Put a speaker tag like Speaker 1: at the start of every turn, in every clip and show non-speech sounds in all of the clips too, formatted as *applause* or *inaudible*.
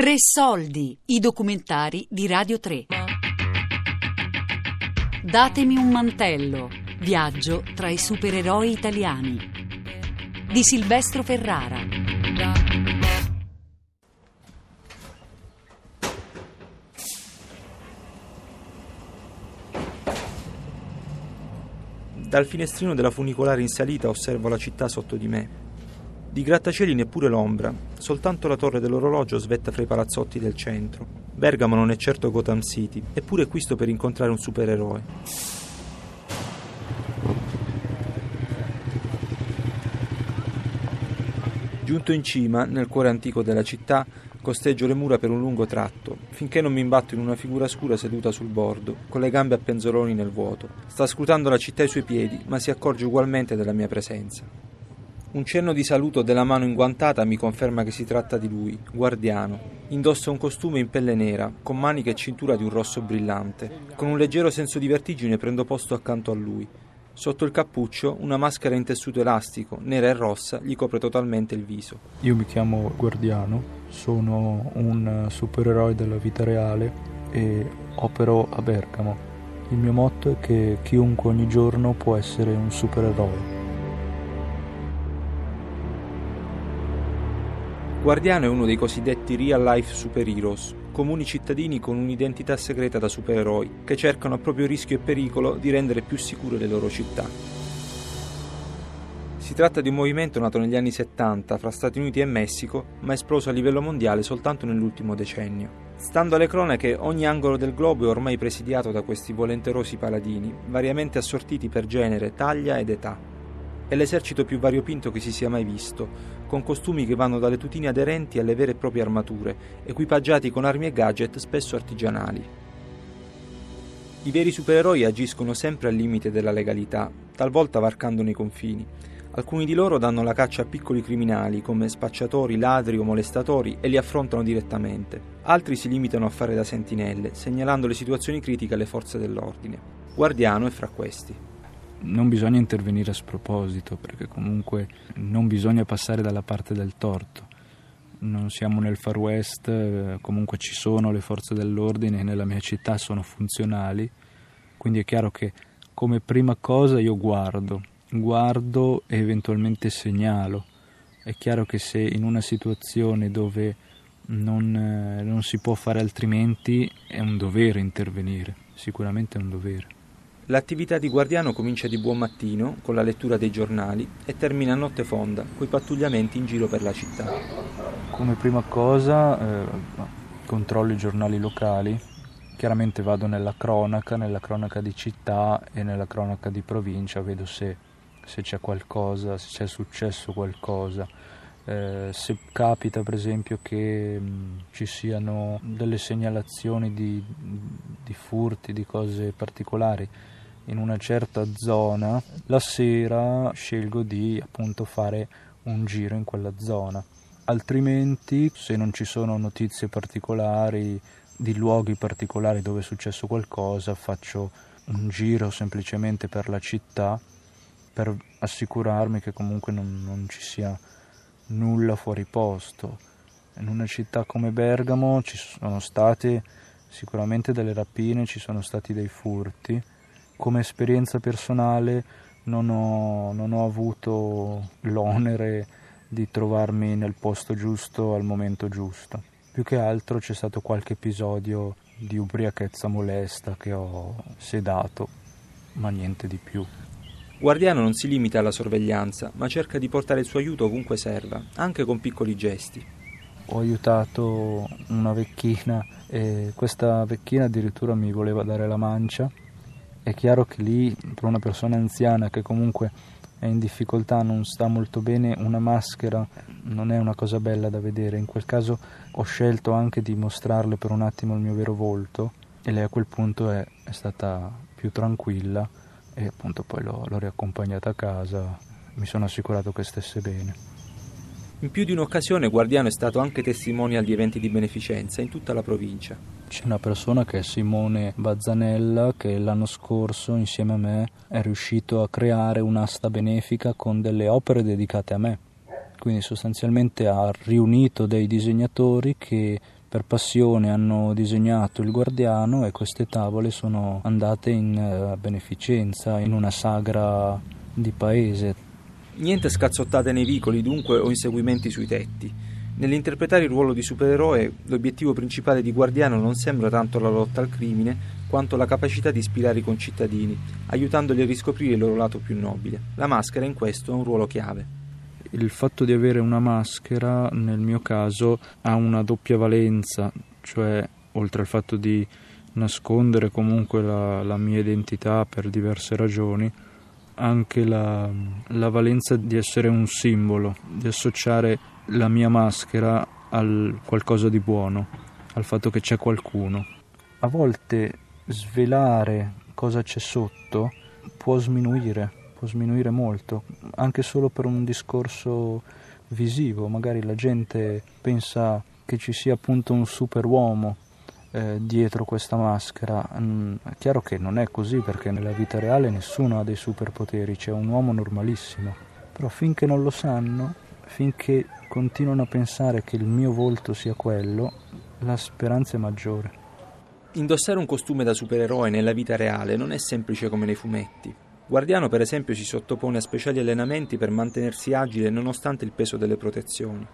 Speaker 1: Tre soldi, i documentari di Radio 3. Datemi un mantello, viaggio tra i supereroi italiani. Di Silvestro Ferrara.
Speaker 2: Dal finestrino della funicolare in salita osservo la città sotto di me. Di grattacieli neppure l'ombra, soltanto la torre dell'orologio svetta fra i palazzotti del centro. Bergamo non è certo Gotham City, eppure qui sto per incontrare un supereroe. Giunto in cima, nel cuore antico della città, costeggio le mura per un lungo tratto, finché non mi imbatto in una figura scura seduta sul bordo, con le gambe a penzoloni nel vuoto. Sta scrutando la città ai suoi piedi, ma si accorge ugualmente della mia presenza. Un cenno di saluto della mano inguantata mi conferma che si tratta di lui, guardiano. Indossa un costume in pelle nera, con maniche e cintura di un rosso brillante. Con un leggero senso di vertigine prendo posto accanto a lui. Sotto il cappuccio una maschera in tessuto elastico, nera e rossa, gli copre totalmente il viso.
Speaker 3: Io mi chiamo Guardiano, sono un supereroe della vita reale e opero a Bergamo. Il mio motto è che chiunque ogni giorno può essere un supereroe.
Speaker 2: Guardiano è uno dei cosiddetti real life superheroes, comuni cittadini con un'identità segreta da supereroi, che cercano a proprio rischio e pericolo di rendere più sicure le loro città. Si tratta di un movimento nato negli anni 70 fra Stati Uniti e Messico, ma esploso a livello mondiale soltanto nell'ultimo decennio. Stando alle cronache, ogni angolo del globo è ormai presidiato da questi volenterosi paladini, variamente assortiti per genere, taglia ed età. È l'esercito più variopinto che si sia mai visto, con costumi che vanno dalle tutine aderenti alle vere e proprie armature, equipaggiati con armi e gadget spesso artigianali. I veri supereroi agiscono sempre al limite della legalità, talvolta varcandone i confini. Alcuni di loro danno la caccia a piccoli criminali come spacciatori, ladri o molestatori e li affrontano direttamente. Altri si limitano a fare da sentinelle, segnalando le situazioni critiche alle forze dell'ordine. Guardiano è fra questi
Speaker 3: non bisogna intervenire a sproposito perché comunque non bisogna passare dalla parte del torto. Non siamo nel Far West, comunque ci sono le forze dell'ordine nella mia città sono funzionali, quindi è chiaro che come prima cosa io guardo, guardo e eventualmente segnalo. È chiaro che se in una situazione dove non, non si può fare altrimenti è un dovere intervenire, sicuramente è un dovere.
Speaker 2: L'attività di guardiano comincia di buon mattino con la lettura dei giornali e termina a notte fonda coi pattugliamenti in giro per la città.
Speaker 3: Come prima cosa eh, controllo i giornali locali, chiaramente vado nella cronaca, nella cronaca di città e nella cronaca di provincia, vedo se, se c'è qualcosa, se c'è successo qualcosa. Eh, se capita per esempio che mh, mm, ci siano delle segnalazioni di, di furti, di cose particolari, in una certa zona, la sera scelgo di appunto fare un giro in quella zona. Altrimenti, se non ci sono notizie particolari di luoghi particolari dove è successo qualcosa, faccio un giro semplicemente per la città per assicurarmi che comunque non, non ci sia nulla fuori posto. In una città come Bergamo ci sono state sicuramente delle rapine, ci sono stati dei furti come esperienza personale non ho, non ho avuto l'onere di trovarmi nel posto giusto al momento giusto. Più che altro c'è stato qualche episodio di ubriachezza molesta che ho sedato, ma niente di più.
Speaker 2: Guardiano non si limita alla sorveglianza, ma cerca di portare il suo aiuto ovunque serva, anche con piccoli gesti.
Speaker 3: Ho aiutato una vecchina e questa vecchina addirittura mi voleva dare la mancia è chiaro che lì per una persona anziana che comunque è in difficoltà, non sta molto bene, una maschera non è una cosa bella da vedere. In quel caso ho scelto anche di mostrarle per un attimo il mio vero volto e lei a quel punto è, è stata più tranquilla e appunto poi l'ho, l'ho riaccompagnata a casa, mi sono assicurato che stesse bene.
Speaker 2: In più di un'occasione Guardiano è stato anche testimonial di eventi di beneficenza in tutta la provincia.
Speaker 3: C'è una persona che è Simone Bazzanella che l'anno scorso insieme a me è riuscito a creare un'asta benefica con delle opere dedicate a me. Quindi sostanzialmente ha riunito dei disegnatori che per passione hanno disegnato il guardiano e queste tavole sono andate in uh, beneficenza, in una sagra di paese.
Speaker 2: Niente scazzottate nei vicoli dunque o inseguimenti sui tetti. Nell'interpretare il ruolo di supereroe, l'obiettivo principale di Guardiano non sembra tanto la lotta al crimine, quanto la capacità di ispirare i concittadini, aiutandoli a riscoprire il loro lato più nobile. La maschera in questo ha un ruolo chiave.
Speaker 3: Il fatto di avere una maschera, nel mio caso, ha una doppia valenza, cioè oltre al fatto di nascondere comunque la, la mia identità per diverse ragioni, anche la, la valenza di essere un simbolo, di associare la mia maschera al qualcosa di buono, al fatto che c'è qualcuno. A volte svelare cosa c'è sotto può sminuire, può sminuire molto, anche solo per un discorso visivo, magari la gente pensa che ci sia appunto un superuomo eh, dietro questa maschera. Mm, è chiaro che non è così perché nella vita reale nessuno ha dei superpoteri, c'è un uomo normalissimo, però finché non lo sanno, finché continuano a pensare che il mio volto sia quello, la speranza è maggiore.
Speaker 2: Indossare un costume da supereroe nella vita reale non è semplice come nei fumetti. Guardiano, per esempio, si sottopone a speciali allenamenti per mantenersi agile nonostante il peso delle protezioni.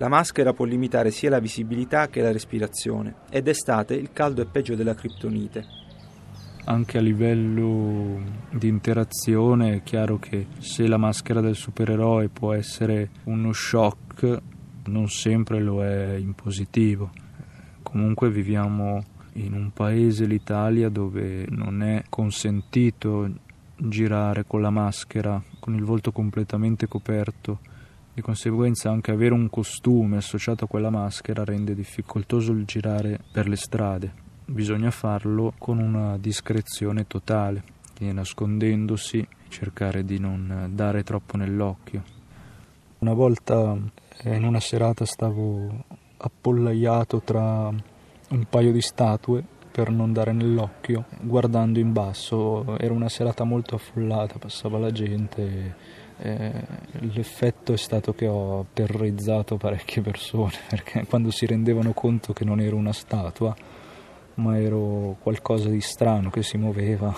Speaker 2: La maschera può limitare sia la visibilità che la respirazione ed d'estate il caldo è peggio della criptonite.
Speaker 3: Anche a livello di interazione è chiaro che se la maschera del supereroe può essere uno shock, non sempre lo è in positivo. Comunque viviamo in un paese, l'Italia, dove non è consentito girare con la maschera, con il volto completamente coperto. Di conseguenza anche avere un costume associato a quella maschera rende difficoltoso il girare per le strade. Bisogna farlo con una discrezione totale, quindi nascondendosi, cercare di non dare troppo nell'occhio. Una volta eh, in una serata stavo appollaiato tra un paio di statue per non dare nell'occhio, guardando in basso. Era una serata molto affollata, passava la gente. Eh, l'effetto è stato che ho terrorizzato parecchie persone *laughs* perché quando si rendevano conto che non ero una statua, ma ero qualcosa di strano che si muoveva,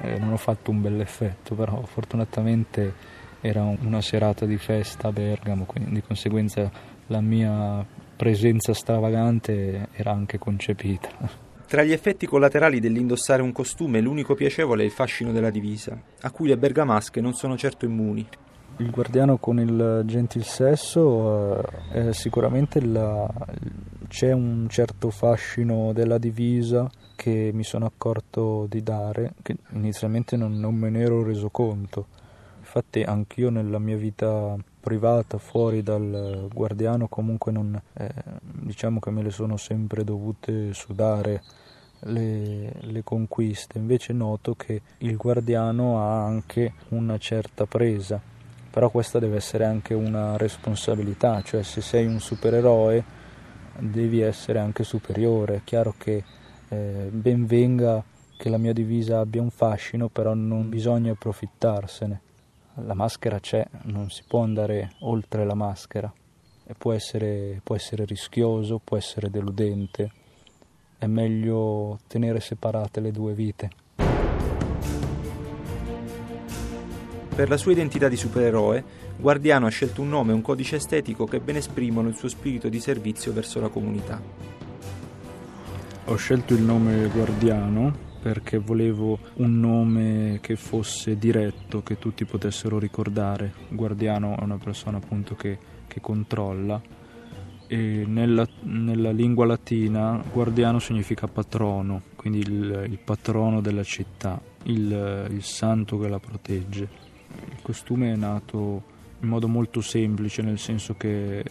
Speaker 3: eh, non ho fatto un bel effetto, però fortunatamente era una serata di festa a Bergamo, quindi di conseguenza la mia presenza stravagante era anche concepita.
Speaker 2: Tra gli effetti collaterali dell'indossare un costume, l'unico piacevole è il fascino della divisa, a cui le bergamasche non sono certo immuni.
Speaker 3: Il guardiano con il gentil sesso eh, sicuramente la, c'è un certo fascino della divisa che mi sono accorto di dare, che inizialmente non, non me ne ero reso conto. Infatti anch'io nella mia vita privata fuori dal guardiano comunque non eh, diciamo che me le sono sempre dovute sudare le, le, conquiste. Invece noto che il guardiano ha anche una certa presa però questa deve essere anche una responsabilità cioè se sei un supereroe devi essere anche superiore. È chiaro che eh, ben venga che la mia divisa abbia un fascino però non bisogna approfittarsene la maschera c'è, non si può andare oltre la maschera e può essere, può essere rischioso, può essere deludente, è meglio tenere separate le due vite.
Speaker 2: Per la sua identità di supereroe, Guardiano ha scelto un nome e un codice estetico che ben esprimono il suo spirito di servizio verso la comunità.
Speaker 3: Ho scelto il nome Guardiano perché volevo un nome che fosse diretto, che tutti potessero ricordare. Guardiano è una persona appunto che, che controlla e nella, nella, lingua latina guardiano significa patrono, quindi il, il patrono della città, il, il, santo che la protegge. Il costume è nato in modo molto semplice, nel senso che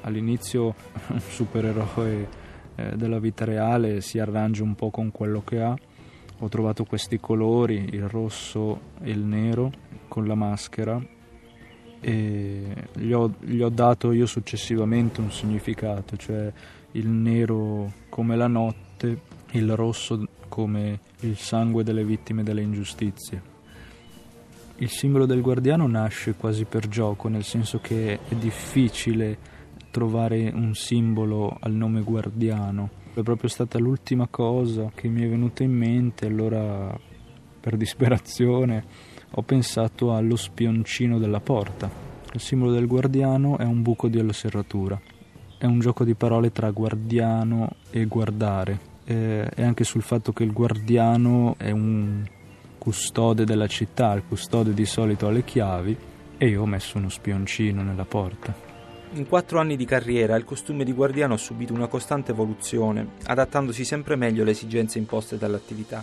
Speaker 3: all'inizio *laughs* un supereroe eh, della vita reale si arrangia un po' con quello che ha ho trovato questi colori, il rosso e il nero con la maschera e gli ho, gli ho, dato io successivamente un significato, cioè il nero come la notte, il rosso come il sangue delle vittime delle ingiustizie. Il simbolo del guardiano nasce quasi per gioco, nel senso che è difficile trovare un simbolo al nome guardiano. È proprio stata l'ultima cosa che mi è venuta in mente, allora per disperazione ho pensato allo spioncino della porta. Il simbolo del guardiano è un buco della serratura. È un gioco di parole tra guardiano e guardare. E anche sul fatto che il guardiano è un custode della città, il custode di solito alle chiavi, e io ho messo uno spioncino nella porta.
Speaker 2: In quattro anni di carriera il costume di guardiano ha subito una costante evoluzione, adattandosi sempre meglio alle esigenze imposte dall'attività.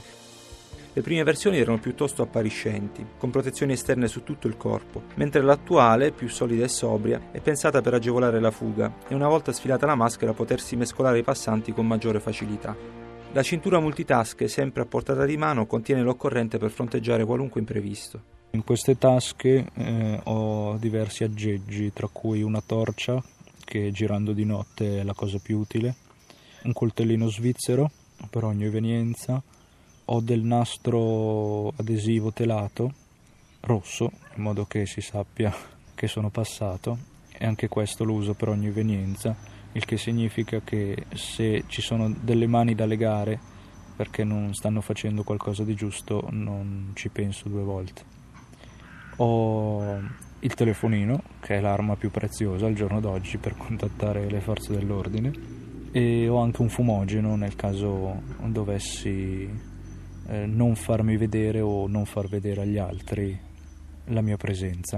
Speaker 2: Le prime versioni erano piuttosto appariscenti, con protezioni esterne su tutto il corpo, mentre l'attuale, più solida e sobria, è pensata per agevolare la fuga e una volta sfilata la maschera potersi mescolare ai passanti con maggiore facilità. La cintura multitasche, sempre a portata di mano, contiene l'occorrente per fronteggiare qualunque imprevisto.
Speaker 3: In queste tasche eh, ho diversi aggeggi, tra cui una torcia, che girando di notte è la cosa più utile, un coltellino svizzero per ogni evenienza, ho del nastro adesivo telato, rosso, in modo che si sappia che sono passato, e anche questo lo uso per ogni evenienza, il che significa che se ci sono delle mani da legare perché non stanno facendo qualcosa di giusto, non ci penso due volte. Ho il telefonino, che è l'arma più preziosa al giorno d'oggi per contattare le forze dell'ordine, e ho anche un fumogeno nel caso dovessi eh, non farmi vedere o non far vedere agli altri la mia presenza.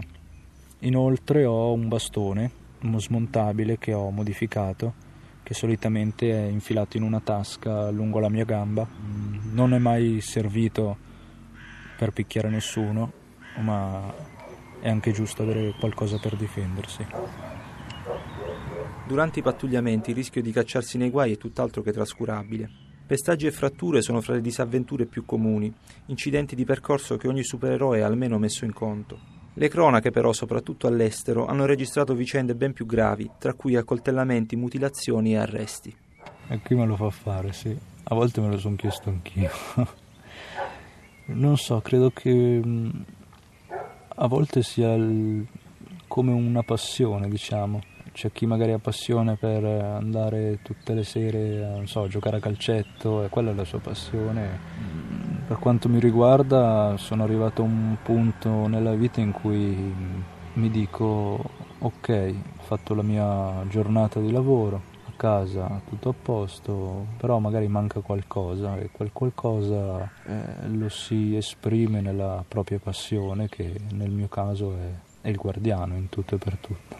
Speaker 3: Inoltre ho un bastone, smontabile che ho modificato, che solitamente è infilato in una tasca lungo la mia gamba. Non è mai servito per picchiare nessuno, ma è anche giusto avere qualcosa per difendersi.
Speaker 2: Durante i pattugliamenti il rischio di cacciarsi nei guai è tutt'altro che trascurabile. Pestaggi e fratture sono fra le disavventure più comuni, incidenti di percorso che ogni supereroe ha almeno messo in conto. Le cronache però, soprattutto all'estero, hanno registrato vicende ben più gravi, tra cui accoltellamenti, mutilazioni e arresti.
Speaker 3: E qui me lo fa fare, sì. A volte me lo sono chiesto anch'io. *laughs* non so, credo che mm, a volte sia il, come una passione, diciamo. C'è chi magari ha passione per andare tutte le sere a so, giocare a calcetto e quella è la sua passione. Per quanto mi riguarda sono arrivato a un punto nella vita in cui mi dico ok, ho fatto la mia giornata di lavoro, casa tutto a posto, però magari manca qualcosa e quel qualcosa eh, lo si esprime nella propria passione che nel mio caso è, è il guardiano in tutto e per tutto.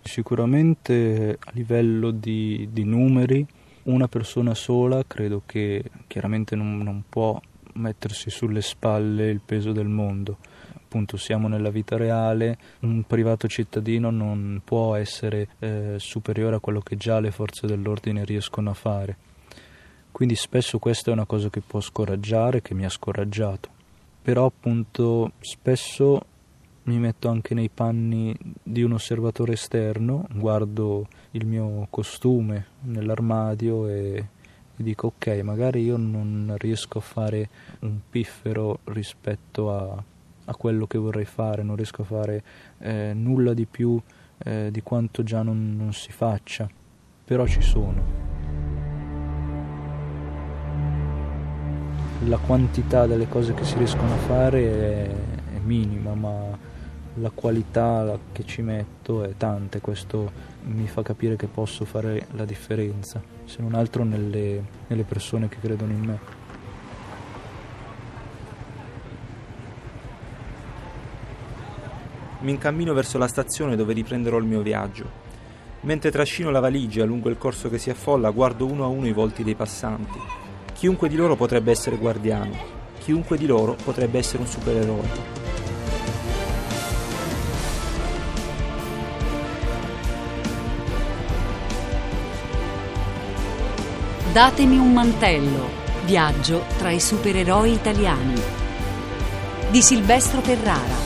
Speaker 3: Sicuramente a livello di, di numeri una persona sola credo che chiaramente non, non può mettersi sulle spalle il peso del mondo appunto siamo nella vita reale, un privato cittadino non può essere eh, superiore a quello che già le forze dell'ordine riescono a fare. Quindi spesso questa è una cosa che può scoraggiare, che mi ha scoraggiato. Però appunto spesso mi metto anche nei panni di un osservatore esterno, guardo il mio costume nell'armadio e, dico ok, magari io non riesco a fare un piffero rispetto a a quello che vorrei fare, non riesco a fare eh, nulla di più eh, di quanto già non, non, si faccia, però ci sono. La quantità delle cose che si riescono a fare è, è minima, ma la qualità che ci metto è tanta e questo mi fa capire che posso fare la differenza, se non altro nelle, nelle persone che credono in me.
Speaker 2: Mi incammino verso la stazione dove riprenderò il mio viaggio. Mentre trascino la valigia lungo il corso che si affolla, guardo uno a uno i volti dei passanti. Chiunque di loro potrebbe essere guardiano, chiunque di loro potrebbe essere un supereroe.
Speaker 1: Datemi un mantello. Viaggio tra i supereroi italiani. Di Silvestro Ferrara.